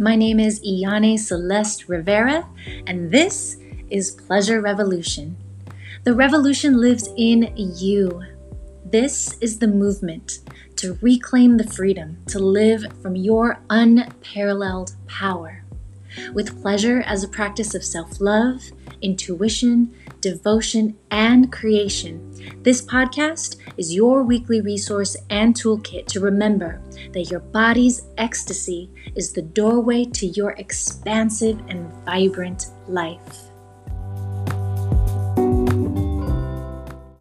My name is Iyane Celeste Rivera, and this is Pleasure Revolution. The revolution lives in you. This is the movement to reclaim the freedom to live from your unparalleled power. With pleasure as a practice of self love, intuition, devotion, and creation, this podcast is your weekly resource and toolkit to remember that your body's ecstasy is the doorway to your expansive and vibrant life.